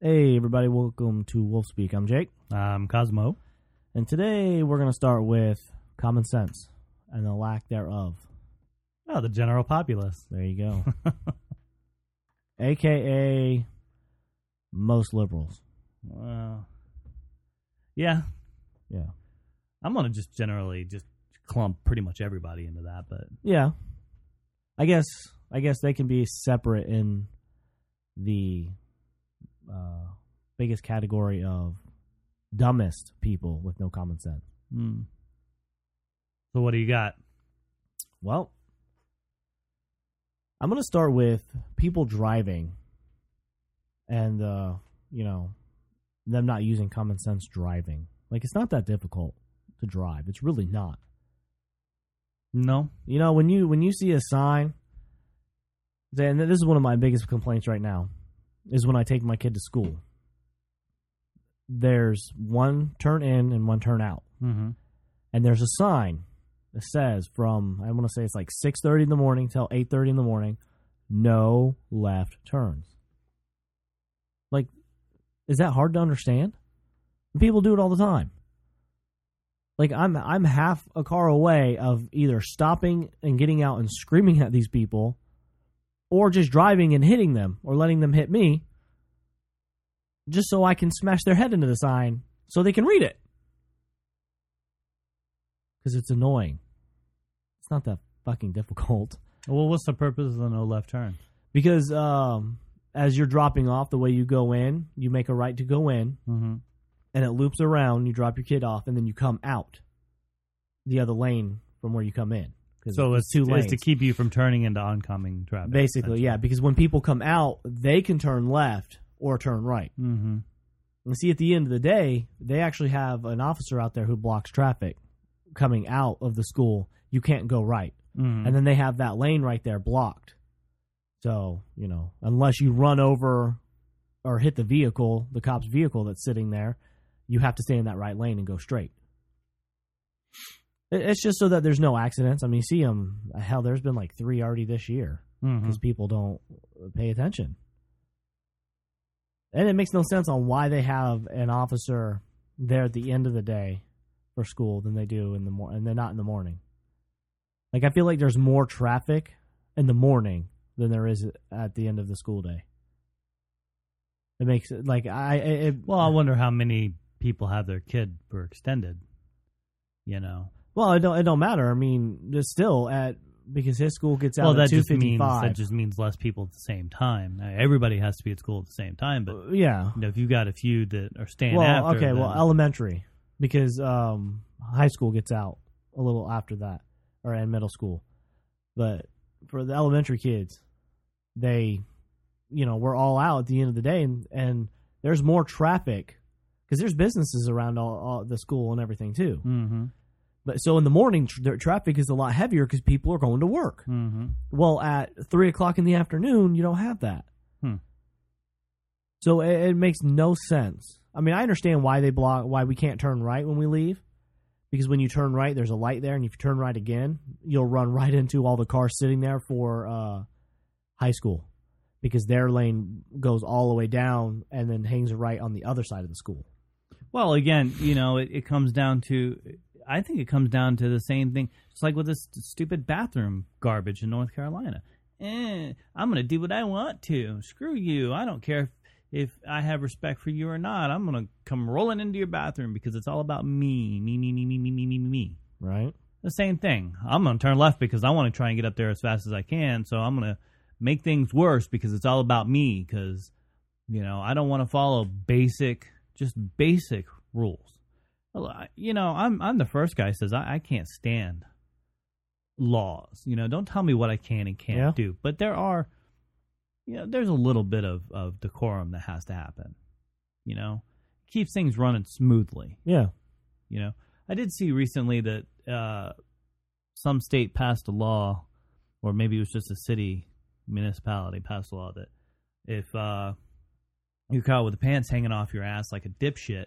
Hey, everybody, welcome to Wolf Speak. I'm Jake, I'm Cosmo. and today we're going to start with common sense and the lack thereof. Oh, the general populace. There you go. AKA most liberals. Well, yeah, Yeah. I'm gonna just generally just clump pretty much everybody into that, but Yeah. I guess I guess they can be separate in the uh, biggest category of dumbest people with no common sense. hmm. So what do you got? Well, I'm going to start with people driving and, uh, you know, them not using common sense driving. Like, it's not that difficult to drive. It's really not. No. You know, when you when you see a sign, and this is one of my biggest complaints right now, is when I take my kid to school. There's one turn in and one turn out Mm-hmm. and there's a sign that says from I want to say it's like six thirty in the morning till eight thirty in the morning, no left turns. Like, is that hard to understand? People do it all the time. Like I'm I'm half a car away of either stopping and getting out and screaming at these people, or just driving and hitting them or letting them hit me, just so I can smash their head into the sign so they can read it because it's annoying. It's not that fucking difficult. Well, what's the purpose of the no left turn? Because um, as you're dropping off, the way you go in, you make a right to go in, Mm-hmm. and it loops around. You drop your kid off, and then you come out the other lane from where you come in. So it's two it's lanes. to keep you from turning into oncoming traffic. Basically, yeah. Because when people come out, they can turn left or turn right. Mm-hmm. And see, at the end of the day, they actually have an officer out there who blocks traffic coming out of the school. You can't go right. Mm-hmm. and then they have that lane right there blocked. So you know, unless you run over or hit the vehicle, the cop's vehicle that's sitting there, you have to stay in that right lane and go straight. It- It's just so that there's no accidents. I mean, you see them. Hell, there's been like three already this year mm-hmm. because people don't pay attention. And it makes no sense on why they have an officer there at the end of the day for school than they do in the mor- and they're not in the morning. Like I feel like there's more traffic in the morning than there is at the end of the school day. It makes it like I it, Well, I wonder how many people have their kid for extended. You know. Well it don't it don't matter. I mean, just still at because his school gets out Well, at that just means that just means less people at the same time. Now, everybody has to be at school at the same time, but yeah. you know, if you got a few that are staying well, after, okay, well, then- elementary because um, high school gets out a little after that, or in middle school. But for the elementary kids, they, you know, we're all out at the end of the day, and, and there's more traffic because there's businesses around all, all the school and everything too. Mhm. But so in the morning, tr- the traffic is a lot heavier because people are going to work. Mhm. Well, at three o'clock in the afternoon, you don't have that. Hmm. So it, it makes no sense. I mean, I understand why they block, why we can't turn right when we leave, because when you turn right, there's a light there, and if you turn right again, you'll run right into all the cars sitting there for uh, high school, because their lane goes all the way down and then hangs right on the other side of the school. Well, again, you know, it, it comes down to. I think it comes down to the same thing. It's like with this stupid bathroom garbage in North Carolina. Eh, I'm going to do what I want to. Screw you. I don't care if, if I have respect for you or not. I'm going to come rolling into your bathroom because it's all about me, me, me, me, me, me, me, me, me, me. Right? The same thing. I'm going to turn left because I want to try and get up there as fast as I can. So I'm going to make things worse because it's all about me. Because you know I don't want to follow basic, just basic rules. Well, You know, I'm I'm the first guy who says I, I can't stand laws. You know, don't tell me what I can and can't Yeah. do. But there are, you know, there's a little bit of of decorum that has to happen. You know, keeps things running smoothly. Yeah. You know, I did see recently that uh, some state passed a law, or maybe it was just a city municipality passed a law that if uh, you're caught with the pants hanging off your ass like a dipshit,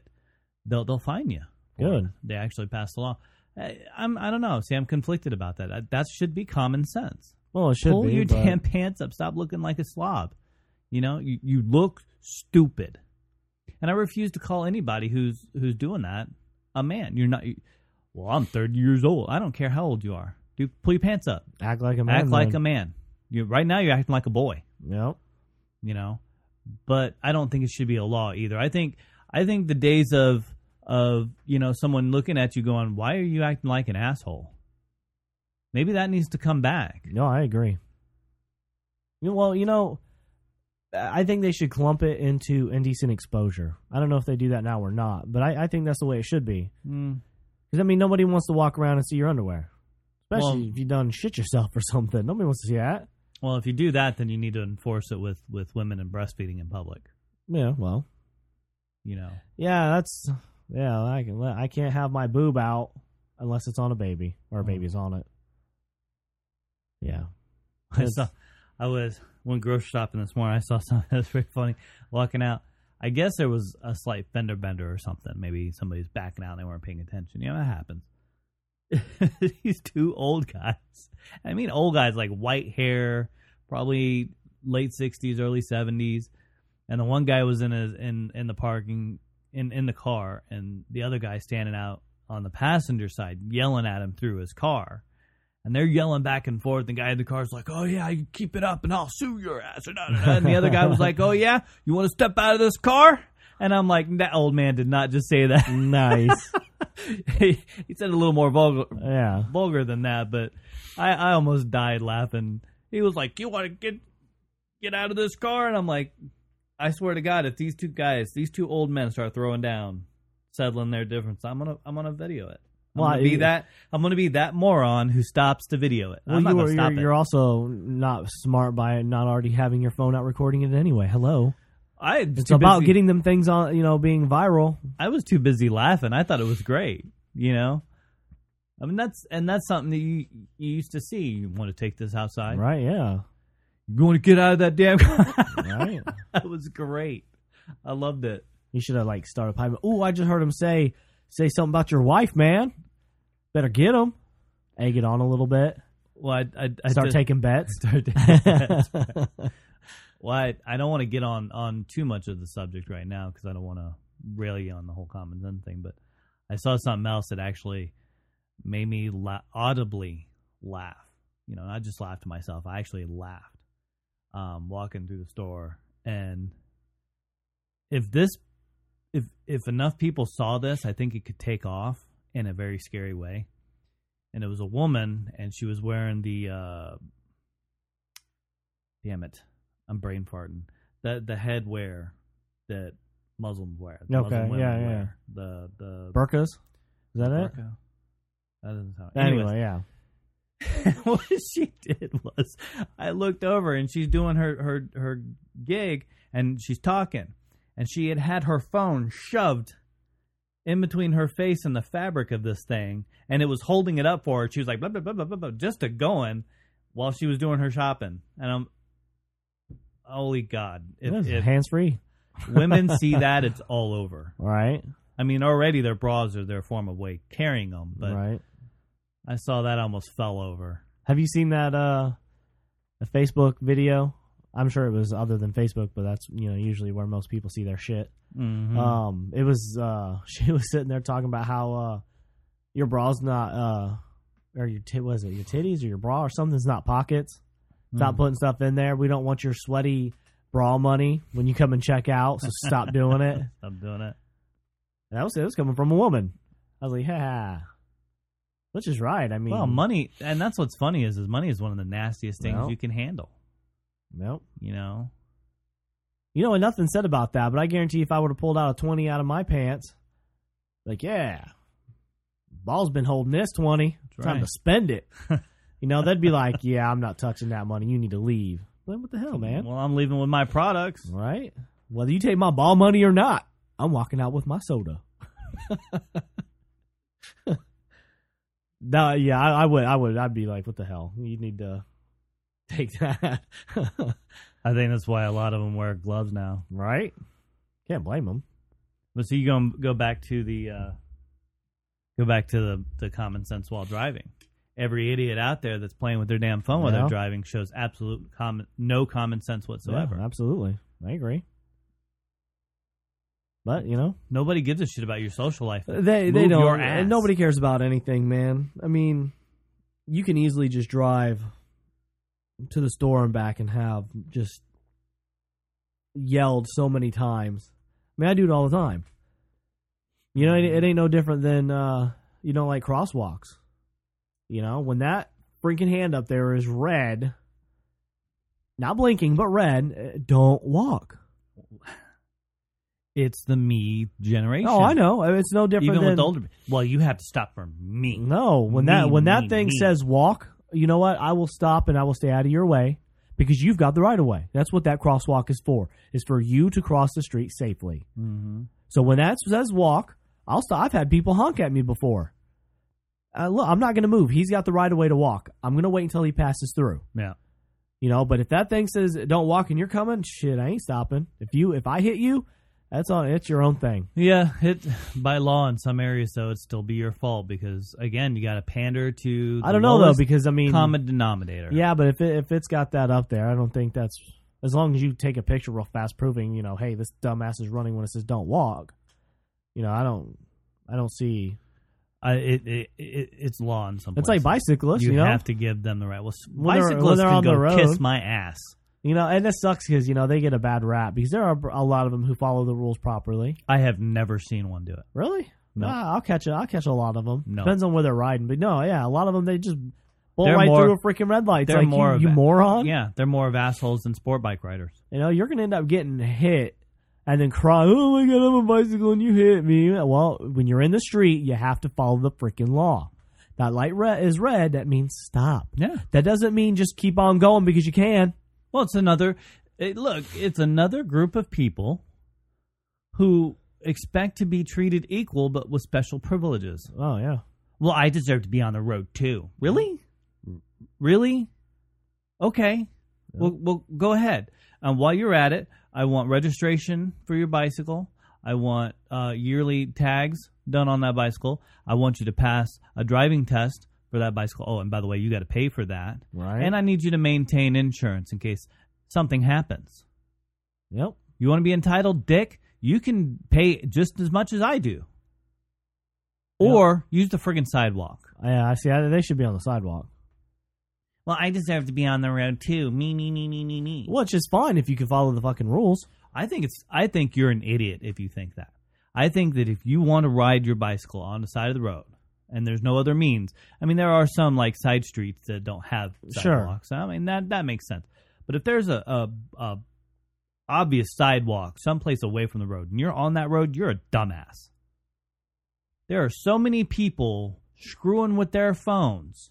they'll they'll fine you. Good. it. They actually passed the law. I, I'm I don't know. See, I'm conflicted about that. I, that should be common sense. Well, it should Pull be. your but- damn pants up. Stop looking like a slob. You know, you, you look stupid. and I refuse to call anybody who's who's doing that a man. You're not. Well, I'm 30 years old. I don't care how old you are. Dude, pull your pants up. Act like a man. Act like a man. You right now you're acting like a boy. Yep. You know, but I don't think it should be a law either. I think I think the days of of you know someone looking at you going, "Why are you acting like an asshole?" Maybe that needs to come back. No, I agree. Well, you know, I think they should clump it into indecent exposure. I don't know if they do that now or not, but I, I think that's the way it should be. Mm. Because I mean, nobody wants to walk around and see your underwear, especially Well- if you done shit yourself or something. Nobody wants to see that. Well, if you do that, then you need to enforce it with with women and breastfeeding in public. Yeah, well, You know, yeah, that's yeah. I can I can't have my boob out unless it's on a baby or a Oh. baby's on it. Yeah, I saw. I was went grocery shopping this morning. I saw something that's very funny. Walking out, I guess there was a slight fender bender or something. Maybe somebody's backing out and they weren't paying attention. You know, that happens. These two old guys. I mean, old guys like white hair, probably late sixties, early seventies, and the one guy was in his in in the parking in in the car, and the other guy standing out on the passenger side yelling at him through his car and they're yelling back and forth. The guy in the car's like, "Oh yeah, you keep it up, and I'll sue your ass." And, the other guy was like, "Oh yeah, you want to step out of this car?" And I'm like, "That old man did not just say that. nice. he, he said a little more vulgar, yeah, vulgar than that." But I, I almost died laughing. He was like, "You want to get get out of this car?" And I'm like, "I swear to God, if these two guys, these two old men, start throwing down, settling their difference, I'm gonna I'm gonna video it." I'm Well, gonna be that. I'm gonna be that moron who stops to video it. Well, I'm not you gonna are, stop you're, it. you're also not smart by not already having your phone out recording it anyway. Hello, I it's about busy- getting them things on, you know, being viral. I was too busy laughing. I thought it was great. You know, I mean that's and that's something that you you used to see. You want to take this outside? Right? Yeah. You want to get out of that damn car? Right. that was great. I loved it. you should have like started piping. Oh, I just heard him say say something about your wife, man. Better get him. Egg it on a little bit. Well, I, I, I Start did- taking bets. start taking bets. well, I, I don't want to get on on too much of the subject right now because I don't want to rail you on the whole common sense thing. But I saw something else that actually made me la- audibly laugh. You know, not just laugh to myself. I actually laughed um, walking through the store, and if this, if if enough people saw this, I think it could take off in a very scary way. And it was a woman, and she was wearing the. Uh, damn it, I'm brain farting. The the headwear that Muslims wear. the Okay, Muslim women yeah, yeah. wear. The the Burkas. Is that it? burqa. That doesn't sound. Anyway, yeah. what she did was I looked over and she's doing her her her gig and she's talking and she had had her phone shoved in between her face and the fabric of this thing and it was holding it up for her. She was like blah blah blah blah blah, blah just a going while she was doing her shopping and I'm holy god if, if Hands free. women see that it's all over. Right. I mean already their bras are their form of way carrying them but right. I saw that almost fell over. Have you seen that uh the Facebook video? I'm sure it was other than Facebook, but that's you know usually where most people see their shit. Mhm. Um, it was uh she was sitting there talking about how uh your bra's not uh or your tit was it your titties or your bra or something's not pockets. Stop Mm. putting stuff in there. We don't want your sweaty bra money when you come and check out. So stop doing it. I'm doing it. And that was it was coming from a woman. I was like, yeah, which is right. I mean, Well, money, and that's what's funny is, is money is one of the nastiest things Well. you can handle. Nope. You know, You know, and nothing said about that, but I guarantee if I would have pulled out a 20 out of my pants, like, yeah, ball's been holding this 20. That's Time right. to spend it. you know, they'd be like, yeah, I'm not touching that money. You need to leave. But what the hell, man? Well, I'm leaving with my products. Right? Whether you take my ball money or not, I'm walking out with my soda. no, yeah, I, I would. I would. I'd be like, what the hell? You need to take that. I think that's why a lot of them wear gloves now. right? Can't blame them. But so you go go back to the uh, go back to the the common sense while driving. Every idiot out there that's playing with their damn phone while Yeah. they're driving shows absolute common no common sense whatsoever. absolutely. I agree. But you know, Nobody gives a shit about your social life. they they don't. And nobody cares about anything, man. I mean, you can easily just drive to the store and back and have just yelled so many times. I mean, I do it all the time. You know, it, it ain't no different than uh, you know, like crosswalks. You know, when that freaking hand up there is red, not blinking but red, uh, don't walk. It's the me generation. Oh, I know. It's no different Even than with the older. Well, you have to stop for me. No, when Me, that when that thing me. says walk, you know what? I will stop and I will stay out of your way because you've got the right of way. That's what that crosswalk is for. Is for you to cross the street safely. Mm-hmm. So when that says walk, I'll stop. I've had people honk at me before. Uh, look, I'm not going to move. He's got the right of way to walk. I'm going to wait until he passes through. Yeah. You know, but if that thing says don't walk and you're coming, shit, I ain't stopping. If you if I hit you, that's on. It's your own thing. Yeah, it by law in some areas though it'd still be your fault because again you got to pander to. The I don't know though because I mean, common denominator. Yeah, but if it, if it's got that up there, I don't think that's as long as you take a picture real fast, proving you know, hey, this dumbass is running when it says don't walk. You know, I don't, I don't see. I, it, it, it it's law in some. Places. It's like bicyclists, You, you, know, have to give them the right. Well, When they're- when bicyclists they're can on go the road. kiss my ass. You know, and this sucks because you know they get a bad rap because there are a lot of them who follow the rules properly. I have never seen one do it. Really? No. Ah, I'll catch it. I'll catch a lot of them. No. Depends on where they're riding, but no, yeah, a lot of them they just blow They're right more- through a freaking red light. They're like more you, of you a- moron. Yeah, they're more of assholes than sport bike riders. You know, you're gonna end up getting hit and then cry, "Oh my god, I'm a bicycle and you hit me." Well, when you're in the street, you have to follow the freaking law. That light red is red. That means stop. Yeah. That doesn't mean just keep on going because you can. Well, it's another. It, look, it's another group of people who expect to be treated equal, but with special privileges. Oh yeah. Well, I deserve to be on the road too. Really? Really? Okay. Well, well, go ahead. And while you're at it, I want registration for your bicycle. I want uh, yearly tags done on that bicycle. I want you to pass a driving test for that bicycle. Oh, and by the way, you got to pay for that. Right. And I need you to maintain insurance in case something happens. Yep. You want to be entitled, Dick? You can pay just as much as I do. Or use the friggin' sidewalk. Yeah, I see. They should be on the sidewalk. Well, I deserve to be on the road too. Me, me, me, me, me, me. Which is fine if you can follow the fucking rules. I think it's. I think you're an idiot if you think that. I think that if you want to ride your bicycle on the side of the road and there's no other means, I mean, there are some like side streets that don't have Sure. sidewalks. I mean, that that makes sense. But if there's a, a, a obvious sidewalk someplace away from the road and you're on that road, you're a dumbass. There are so many people screwing with their phones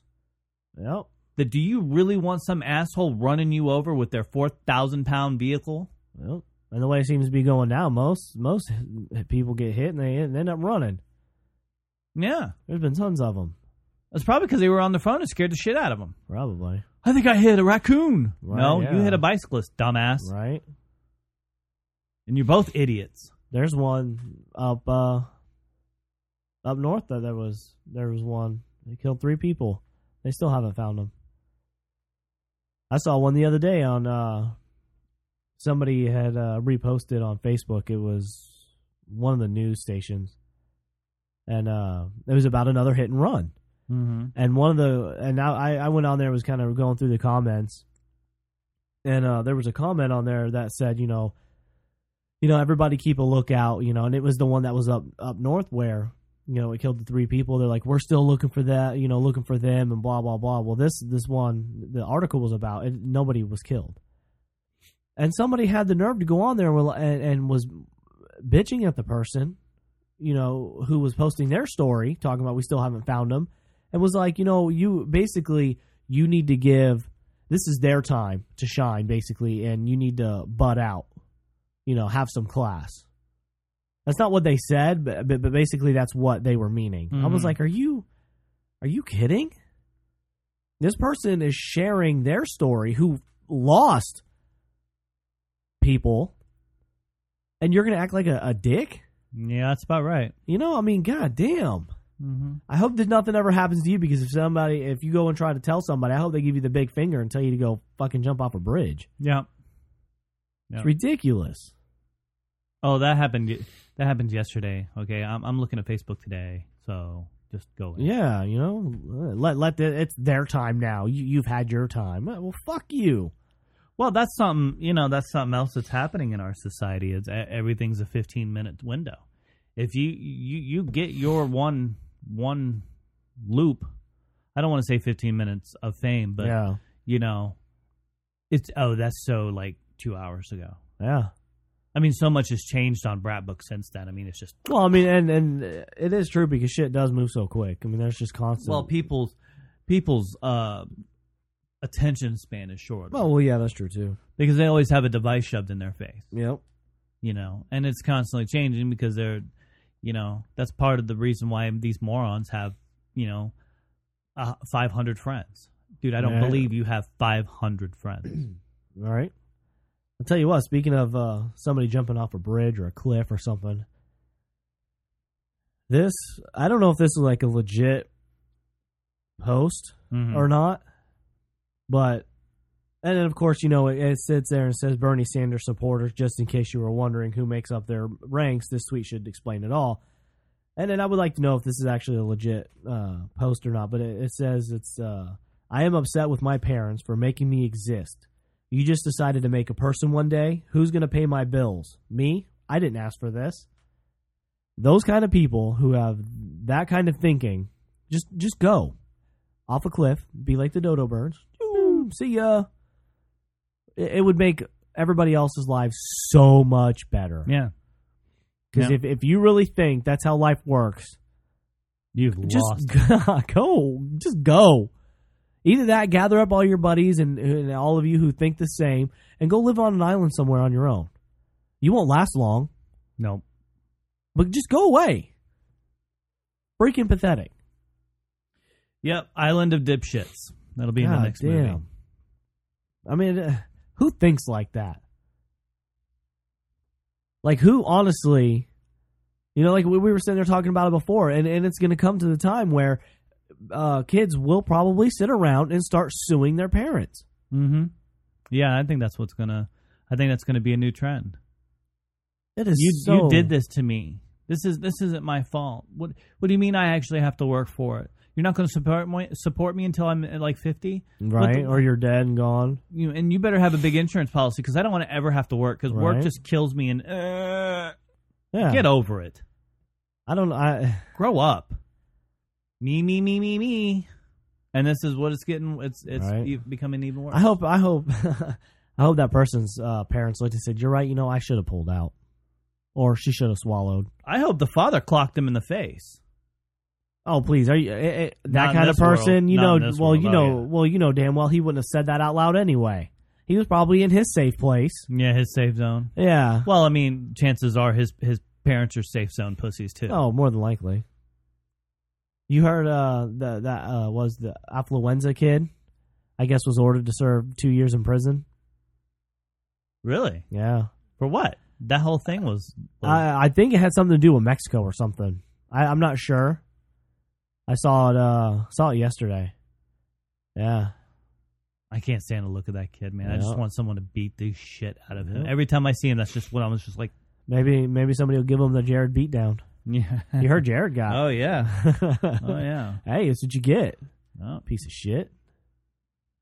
Yep. that do you really want some asshole running you over with their 4,000 pound vehicle? Yep. And the way it seems to be going now, most most people get hit and they end up running. Yeah. There's been tons of them. That's probably because they were on the phone and scared the shit out of them. Probably. I think I hit a raccoon. Right, no, yeah. you hit a bicyclist, dumbass. Right. And you're both idiots. There's one up uh up north that there was there was one. They killed three people. They still haven't found them. I saw one the other day on uh somebody had uh, reposted on Facebook. It was one of the news stations. And uh it was about another hit and run. Mm-hmm. And one of the and now I, I went on there was kind of going through the comments, and uh, there was a comment on there that said, you know, you know, everybody keep a lookout, you know, and it was the one that was up up north where you know it killed the three people. They're like, we're still looking for that, you know, looking for them, and blah blah blah. Well, this this one the article was about, and nobody was killed, and somebody had the nerve to go on there and, and was bitching at the person, you know, who was posting their story, talking about we still haven't found them and was like, you know, you basically you need to give this is their time to shine, basically, and you need to butt out, you know, have some class. That's not what they said, but but, but basically that's what they were meaning. I was Mhm. like, are you are you kidding? This person is sharing their story who lost people, and you're gonna act like a, a dick. Yeah, that's about right. You know, I mean, god damn. Mm-hmm. I hope that nothing ever happens to you because if somebody, if you go and try to tell somebody, I hope they give you the big finger and tell you to go fucking jump off a bridge. Yeah. Yeah. It's ridiculous. Oh, that happened. That happened yesterday. Okay, I'm I'm looking at Facebook today, so just go. in. Yeah, you know, let let the, it's their time now. You, you've had your time. Well, fuck you. Well, that's something you know. That's something else that's happening in our society. Is e- everything's a 15 minute window. If you you you get your one one loop, I don't want to say 15 minutes of fame, but yeah, you know, it's oh that's so like two hours ago. yeah. I mean, so much has changed on Brat Book since then. I mean, it's just Well, I mean, and and it is true because shit does move so quick. I mean, there's just constant. well, people's people's uh, attention span is short well, well, yeah, that's true too. because they always have a device shoved in their face. Yep. you know, and it's constantly changing because they're, you know, that's part of the reason why these morons have, you know, uh, 500 friends. Dude, I don't Yeah. believe you have 500 friends. All right. I'll tell you what. Speaking of uh, somebody jumping off a bridge or a cliff or something, this I don't know if this is like a legit post Mhm. or not, but and then of course you know it, it sits there and says Bernie Sanders supporters. Just in case you were wondering who makes up their ranks, this tweet should explain it all. And then I would like to know if this is actually a legit uh, post or not. But it, it says it's uh, I am upset with my parents for making me exist. You just decided to make a person one day. Who's going to pay my bills? Me? I didn't ask for this. Those kind of people who have that kind of thinking, just just go off a cliff, be like the dodo birds. See ya. It, it would make everybody else's lives so much better. yeah. Because Yeah. if, if you really think that's how life works, You've just lost. go. Just go. Either that, gather up all your buddies and, and all of you who think the same, and go live on an island somewhere on your own. You won't last long, Nope. but just go away. Freaking pathetic. Yep. Island of Dipshits. That'll be in the God next movie. damn. I mean, uh, who thinks like that? Like, who honestly, you know, like we, we were sitting there talking about it before, and, and it's going to come to the time where uh, kids will probably sit around and start suing their parents. Mm-hmm. Yeah, I think that's what's gonna. I think that's gonna be a new trend. It is You so, you did this to me. This is this isn't my fault. What What do you mean? I actually have to work for it. You're not going to support me, support me until I'm at like 50, right? the- or you're dead and gone. you and you better have a big insurance policy because I don't want to ever have to work because work just kills me and uh, Yeah, get over it. I don't. I Grow up. Me me me me me. And this is what it's getting. It's it's Right. becoming even worse. I hope. I hope. I hope that person's uh, parents looked and said, "You're right. You know, I should have pulled out, or she should have swallowed." I hope the father clocked him in the face. Oh please, are you eh, eh, that Not kind of this world. person? You Not know, this well, world. you Oh, know, yeah. well, you know damn well he wouldn't have said that out loud anyway. He was probably in his safe place. Yeah, his safe zone. Yeah. Well, I mean, chances are his his parents are safe zone pussies too. Oh, more than likely. You heard uh the that uh was the affluenza kid, I guess was ordered to serve two years in prison. Really? Yeah. For what? That whole thing was. was I I think it had something to do with Mexico or something. I, I'm not sure. I saw it uh saw it yesterday. Yeah. I can't stand the look of that kid, man. I just want someone to beat the shit out of him. Yeah. Every time I see him, that's just what I was just like, Maybe maybe somebody will give him the Jared beatdown. yeah. You heard Jared got. oh yeah. Oh yeah. Hey, that's what you get. Oh, Piece of shit.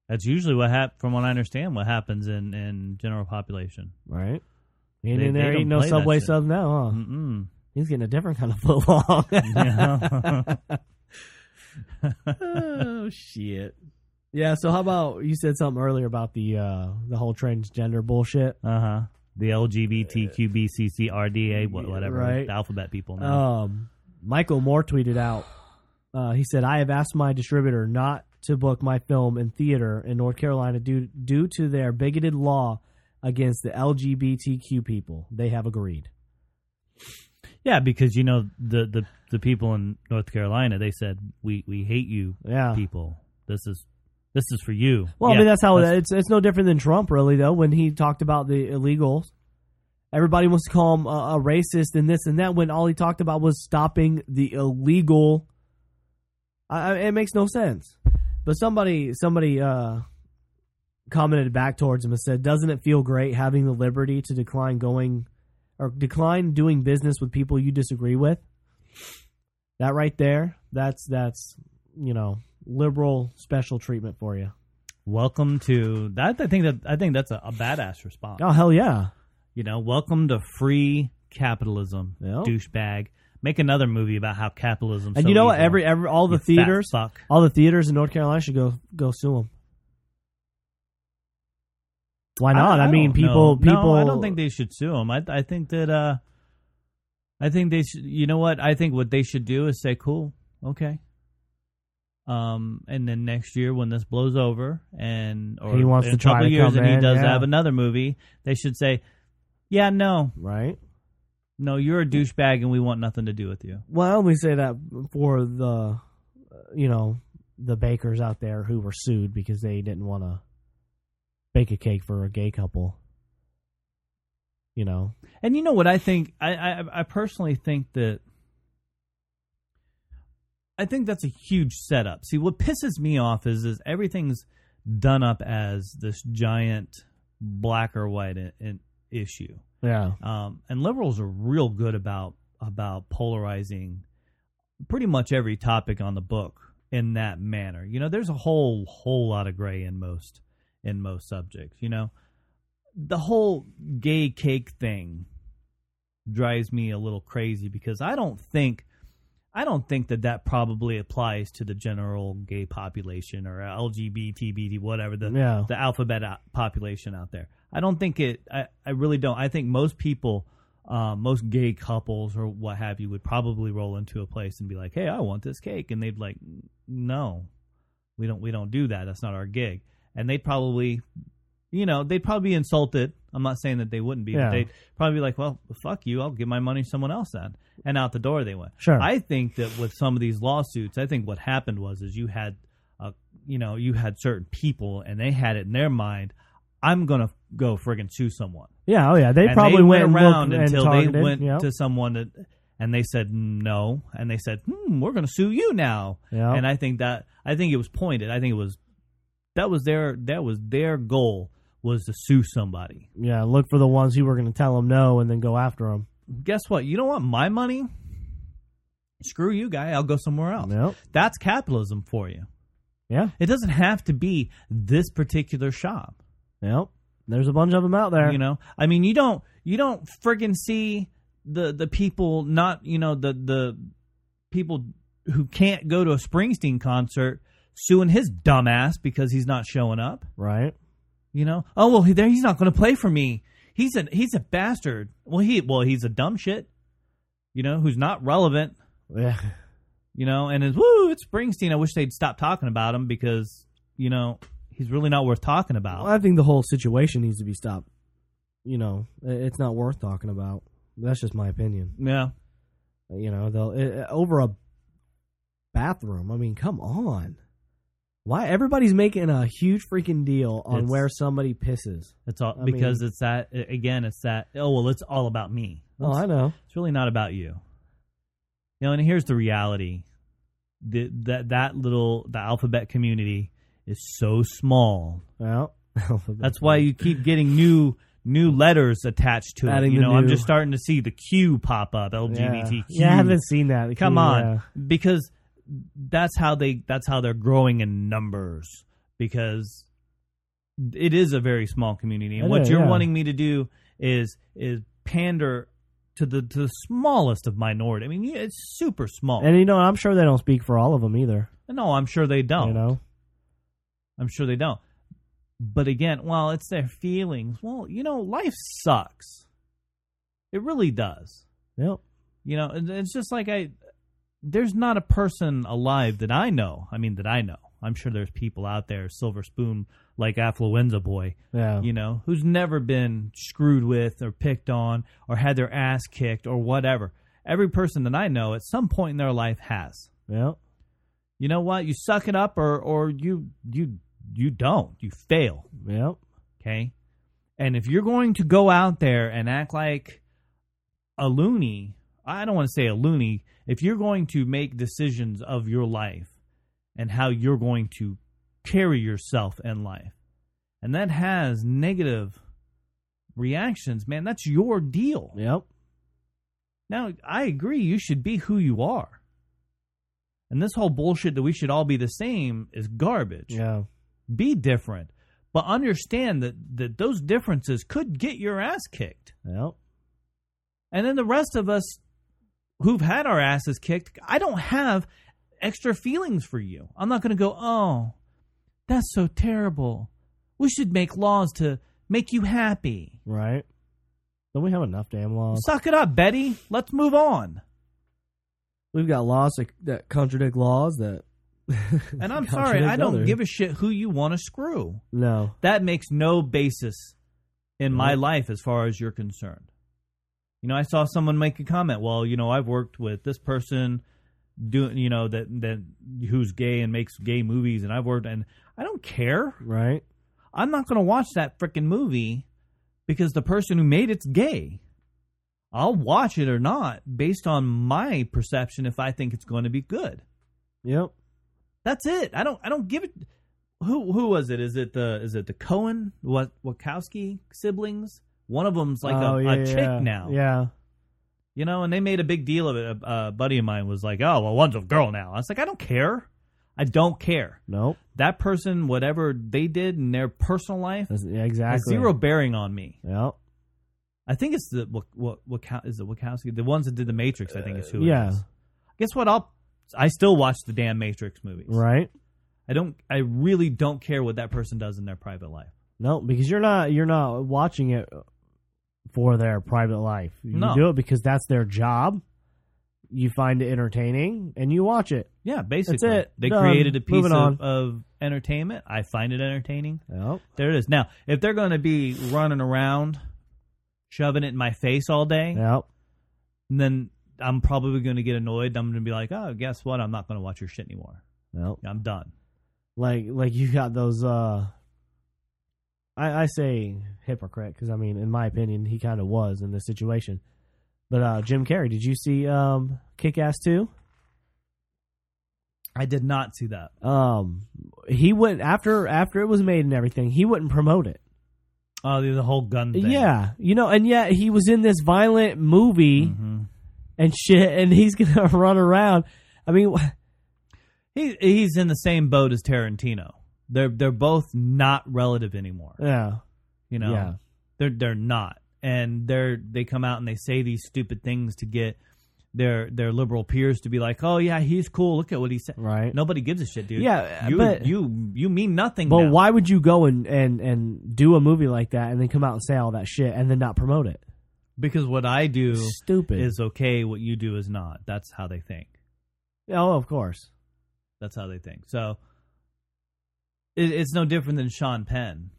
that's usually what hap- From what I understand, what happens in in general population. Right? He ain't They- in they there don't eating no play that Subway shit. subs now, huh? Mm-mm. He's getting a different kind of footlong. Yeah. oh shit. Yeah, so how about you said something earlier about the uh the whole transgender bullshit? Uh huh. The LGBTQBCCRDA, what- whatever, Right. the alphabet people now. Um Michael Moore tweeted out uh, he said, I have asked my distributor not to book my film in theater in North Carolina due due to their bigoted law against the LGBTQ people. They have agreed. Yeah, because you know the, the the people in North Carolina, they said we we hate you, Yeah. people. This is this is for you. Well, I Yeah, mean that's how it's it's no different than Trump really though when he talked about the illegals. Everybody wants to call him a, a racist and this and that when all he talked about was stopping the illegal. I, I, it makes no sense. But somebody somebody uh, commented back towards him and said, "Doesn't it feel great having the liberty to decline going or decline doing business with people you disagree with. That right there, that's that's you know liberal special treatment for you. Welcome to that. I think that I think that's a, a badass response. Oh hell yeah! You know, welcome to free capitalism, Yep. douchebag. Make another movie about how capitalism. And you know what? Every every all the theaters, fuck. all the theaters in North Carolina should go go sue them. Why not? I, mean, don't people know. people. No, I don't think they should sue them. I I think that uh, I think they should. You know what? I think what they should do is say, "Cool, okay." Um, and then next year when this blows over, and or He wants in to a try couple to years, and he in, does yeah. have another movie, they should say, "Yeah, no, right. no, you're a douchebag, and we want nothing to do with you." Well, we say that for the, you know, the bakers out there who were sued because they didn't want to bake a cake for a gay couple. You know, And you know what I think? I, I I personally think that I think that's a huge setup. See, what pisses me off is is everything's done up as this giant black or white in, in issue. yeah, Um, and liberals are real good about about polarizing pretty much every topic on the book in that manner. You know, there's a whole whole lot of gray in most in most subjects. You know, the whole gay cake thing drives me a little crazy because I don't think I don't think that that probably applies to the general gay population or LGBT, whatever the yeah, the alphabet population out there. I don't think it. I, I really don't. I think most people, um, most gay couples or what have you, would probably roll into a place and be like, "Hey, I want this cake," and they'd like, "No, we don't. We don't do that. That's not our gig." And they'd probably, you know, they'd probably be insulted. I'm not saying that they wouldn't be, Yeah. but they'd probably be like, "Well, fuck you. I'll give my money to someone else then." And out the door they went. Sure. I think that with some of these lawsuits, I think what happened was is you had, uh, you know, you had certain people and they had it in their mind, I'm gonna go friggin' sue someone. yeah. Oh yeah, they and probably went and around looked until and they targeted, went yep. to someone that, and they said no, and they said, hmm, we're gonna sue you now. Yep. And I think that I think it was pointed. I think it was that was their that was their goal was to sue somebody. yeah. Look for the ones who were going to tell them no and then go after them. Guess what? You don't want my money. Screw you, guy. I'll go somewhere else. Yep. That's capitalism for you. Yeah. It doesn't have to be this particular shop. Yep. There's a bunch of them out there. You know, I mean, you don't you don't friggin' see the the people not you know the the people who can't go to a Springsteen concert suing his dumbass because he's not showing up. right? You know, oh well, he, there he's not going to play for me. He's a he's a bastard. Well, he well he's a dumb shit. You know, who's not relevant. Yeah. You know, and it's woo, it's Springsteen. I wish they'd stop talking about him because you know he's really not worth talking about. Well, I think the whole situation needs to be stopped. You know, it's not worth talking about. That's just my opinion. Yeah. You know, they'll i- over a bathroom. I mean, come on. Why everybody's making a huge freaking deal on It's- where somebody pisses? It's all I because it's that again. It's that oh well, it's all about me. Oh, I know. It's really not about you. You know, and here's the reality: the, that that little the alphabet community is so small. Well, That's why you keep getting new new letters attached to Adding it. You the know, I'm new- just starting to see the Q pop up, yeah. LGBTQ. Yeah, I haven't seen that. Come on, because that's how they that's how they're growing in numbers. Because it is a very small community, and It what is, you're yeah. wanting me to do is is pander to the to the smallest of minority. I mean, yeah, it's super small. And you know, I'm sure they don't speak for all of them either. no, I'm sure they don't. You know, I'm sure they don't. But again, well, it's their feelings. Well, you know, life sucks. It really does. yep. You know, it's just like I there's not a person alive that I know. I mean that I know. I'm sure there's people out there, silver spoon like affluenza boy, Yeah. you know, who's never been screwed with or picked on or had their ass kicked or whatever. Every person that I know at some point in their life has. Yep. You know what? You suck it up or or you you you don't. You fail. Yep. Okay. And if you're going to go out there and act like a loony, I don't want to say a loony, if you're going to make decisions of your life and how you're going to carry yourself in life, and that has negative reactions, man, that's your deal. Yep. Now, I agree you should be who you are. And this whole bullshit that we should all be the same is garbage. Yeah. Be different. But understand that, that those differences could get your ass kicked. Yep. And then the rest of us who've had our asses kicked, I don't have extra feelings for you. I'm not going to go, oh, that's so terrible. We should make laws to make you happy. Right. Don't we have enough damn laws? Suck it up, Betty. Let's move on. We've got laws that, that contradict laws that. And I'm sorry, I don't give a shit who you want to screw. No. That makes no basis in my life as far as you're concerned. You know, I saw someone make a comment. Well, you know, I've worked with this person doing, you know, that that who's gay and makes gay movies, and I've worked, and I don't care. Right. I'm not going to watch that freaking movie because the person who made it's gay. I'll watch it or not based on my perception if I think it's going to be good. Yep. That's it. I don't. I don't give it. Who who was it? Is it the is it the Cohen what Wachowski siblings? One of them's like oh, a, yeah, a chick yeah. now. Yeah. You know, and they made a big deal of it. A, a buddy of mine was like, "Oh, well, one's a girl now." I was like, "I don't care. I don't care. Nope. That person, whatever they did in their personal life, That's, yeah, has exactly. zero bearing on me." Yep. I think it's the what what what is it Wachowski? The ones that did the Matrix. I think is who. yeah. It is. Guess what? I'll. I still watch the damn Matrix movies. Right. I don't. I really don't care what that person does in their private life. No, because you're not you're not watching it for their private life. You No. do it because that's their job. You find it entertaining and you watch it. Yeah, basically. it. They Done. created a piece Moving on. of, of entertainment. I find it entertaining. Yep. There it is. Now, if they're going to be running around, shoving it in my face all day, Yep. then I'm probably going to get annoyed. I'm going to be like, oh, guess what? I'm not going to watch your shit anymore. Yep. I'm done. Like like you got those uh I, I say hypocrite because I mean in my opinion he kind of was in this situation. But uh Jim Carrey, did you see um Kick Ass 2? I did not see that. Um he went after after it was made and everything, he wouldn't promote it. Oh, the, the whole gun thing. Yeah, you know, and yet he was in this violent movie hmm and shit, and he's gonna run around. I mean, wh- He, he's in the same boat as Tarantino. They're they're both not relative anymore. yeah, You know, Yeah. they're they're not, and they're they come out and they say these stupid things to get their their liberal peers to be like, oh yeah, he's cool. Look at what he said. right. Nobody gives a shit, dude. Yeah, you but- you you mean nothing. But now. why would you go and, and, and do a movie like that and then come out and say all that shit and then not promote it? Because what I do Stupid. is okay. What you do is not. That's how they think. oh, of course. That's how they think. So it, it's no different than Sean Penn.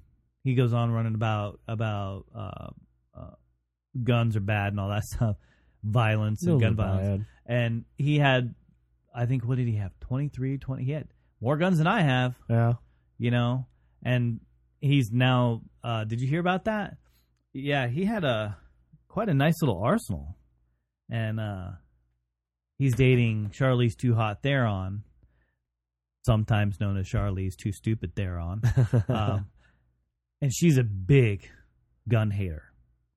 He goes on running about about uh, uh, guns are bad and all that stuff, violence and gun violence. bad. And he had, I think, what did he have? 23, 20? He had more guns than I have. Yeah. You know, and he's now. Uh, did you hear about that? Yeah, he had a quite a nice little arsenal, and uh, he's dating Charlize Too Hot Theron, sometimes known as Charlie's Too Stupid Theron, um, and she's a big gun hater,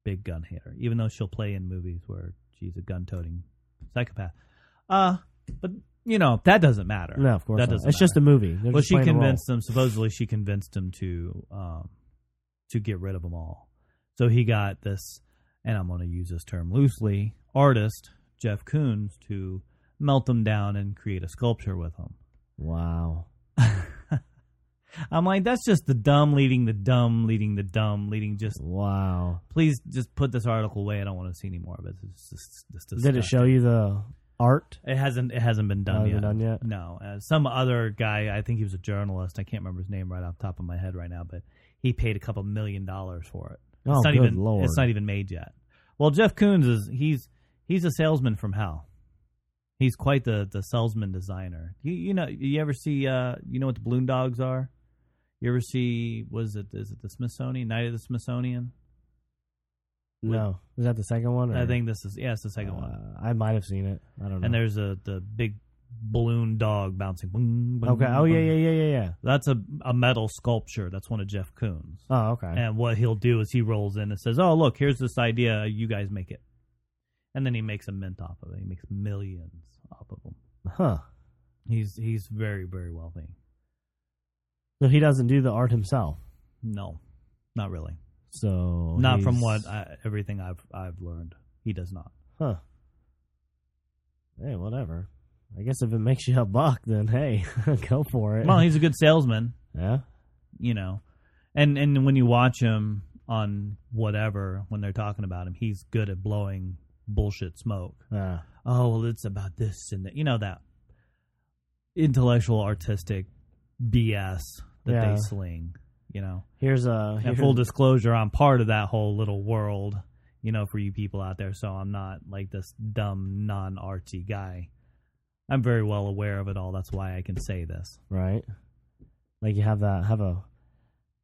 big gun hater. Even though she'll play in movies where she's a gun-toting psychopath, uh, but you know that doesn't matter. no, of course that not. doesn't. It's just a movie. They're Well, she playing a role. convinced him. Supposedly, she convinced him to um, to get rid of them all. So he got this, and I'm going to use this term loosely, artist Jeff Koons to melt them down and create a sculpture with them. Wow. I'm like, that's just the dumb leading the dumb leading the dumb leading. Just Wow. please, just put this article away. I don't want to see any more of it. It's just, it's just Did it show you the art? It hasn't. It hasn't been done Hasn't yet. been done yet? No. Uh, some other guy. I think he was a journalist. I can't remember his name right off the top of my head right now, but he paid a couple million dollars for it. Oh, it's not good even. lord. It's not even made yet. Well, Jeff Koons is he's he's a salesman from hell. He's quite the the salesman designer. You you know you ever see uh you know what the balloon dogs are? You ever see was it is it the Smithsonian Night of the Smithsonian? No. Is that the second one? I think this is yeah it's the second one. Uh, I might have seen it. I don't know. and there's a the big balloon dog bouncing. Boom, boom, Okay. Oh yeah, yeah, yeah, yeah, yeah. That's a a metal sculpture. That's one of Jeff Koons. Oh, okay. And what he'll do is he rolls in and says, "Oh, look, here's this idea. You guys make it." And then he makes a mint off of it. He makes millions off of them. Huh. He's he's very very wealthy. So he doesn't do the art himself. No, not really. So not from what I, everything I've I've learned. He does not. Huh. Hey, whatever. I guess if it makes you a buck, then hey, go for it. Well, he's a good salesman, yeah. you know. And and when you watch him on whatever when they're talking about him, he's good at blowing bullshit smoke. Uh, oh well it's about this and that you know that intellectual artistic bs that Yeah. they sling you know here's a and here's, full disclosure i'm part of that whole little world you know for you people out there so i'm not like this dumb non-artsy guy i'm very well aware of it all that's why i can say this right. Like you have that have a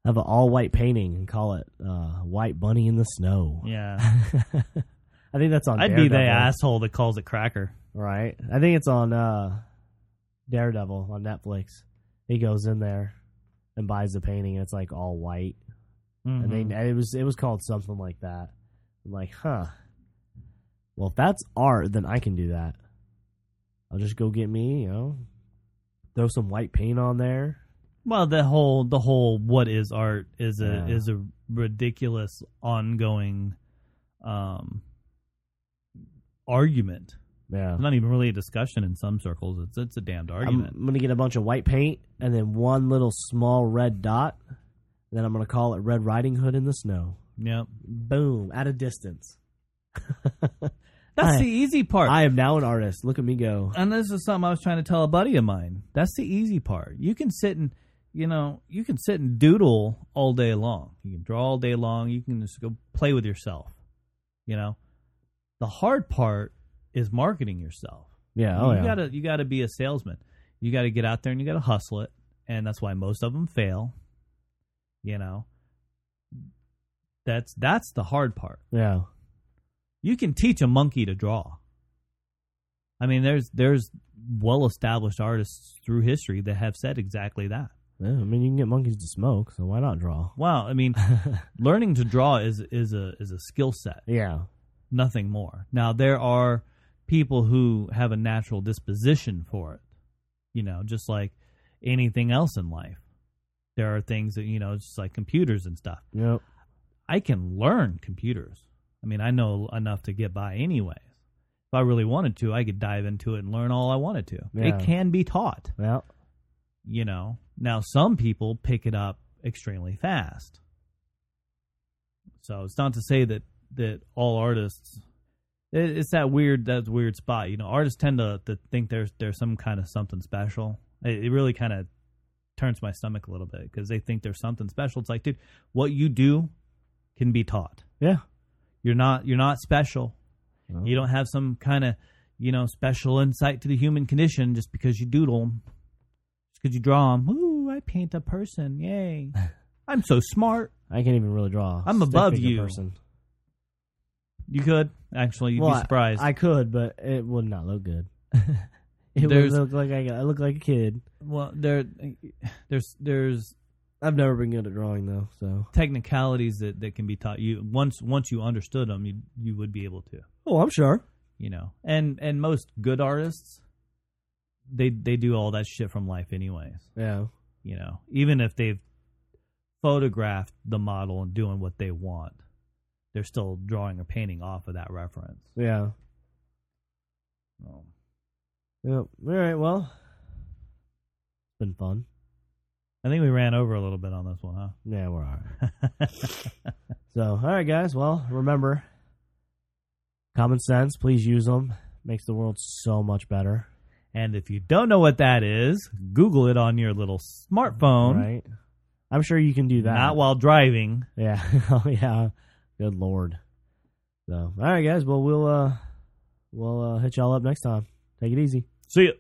have an all white painting and call it uh, "White Bunny in the Snow." yeah I think that's on. i'd be the Daredevil, asshole that calls it cracker right? I think it's on uh, Daredevil on Netflix. He goes in there and buys the painting. and It's like all white, and they and it was it was called something like that. I'm like, huh. Well, if that's art, then I can do that. I'll just go get me, you know, throw some white paint on there. Well, the whole the whole what is art is a Yeah. is a ridiculous ongoing um argument. Yeah. It's not even really a discussion in some circles. It's it's a damned argument. I'm gonna get a bunch of white paint and then one little small red dot. Then I'm gonna call it Red Riding Hood in the snow. yep. Boom, at a distance. That's I- the easy part. I am now an artist. Look at me go. and this is something I was trying to tell a buddy of mine. That's the easy part. You can sit and you know, you can sit and doodle all day long. You can draw all day long. You can just go play with yourself. You know? The hard part is marketing yourself. Yeah. Oh you yeah. gotta you gotta be a salesman. You gotta get out there and you gotta hustle it, and that's why most of them fail. You know, that's that's the hard part. yeah. You can teach a monkey to draw. I mean, there's there's well established artists through history that have said exactly that. Yeah, I mean, you can get monkeys to smoke, so why not draw? Wow, I mean, learning to draw is is a is a skill set. Yeah. Nothing more. Now there are people who have a natural disposition for it. You know, just like anything else in life. There are things that, you know, just like computers and stuff. Yep. I can learn computers. I mean, I know enough to get by anyways. If I really wanted to, I could dive into it and learn all I wanted to. Yeah. It can be taught, Well, you know. Now some people pick it up extremely fast. So it's not to say that that all artists it, it's that weird that weird spot. You know, artists tend to, to think there's there's some kind of something special. It, it really kind of turns my stomach a little bit because they think there's something special. It's like, dude, what you do can be taught. yeah. You're not you're not special. Well, You don't have some kind of you know special insight to the human condition just because you doodle 'em. Just because you draw them. Ooh, I paint a person. Yay! I'm so smart. I can't even really draw. I'm above you. Person. You could actually. You'd Well, be surprised. I could, but it would not look good. it would look like I, I look like a kid. well, there, there's there's I've never been good at drawing though, so. technicalities that, that can be taught. You once once you understood them, you you would be able to. Oh, I'm sure. You know, and and most good artists, they they do all that shit from life anyways. Yeah. You know, even if they've photographed the model and doing what they want, they're still drawing or painting off of that reference. Yeah. So, Yep. All right. Well, it's been fun. I think we ran over a little bit on this one, huh? Yeah, we're all right. so, all right, guys. Well, remember, common sense. Please use them. Makes the world so much better. And if you don't know what that is, Google it on your little smartphone, Right. I'm sure you can do that. not while driving. Yeah. oh yeah. Good lord. So, all right, guys. Well, we'll uh, we'll uh, hit y'all up next time. Take it easy. See ya.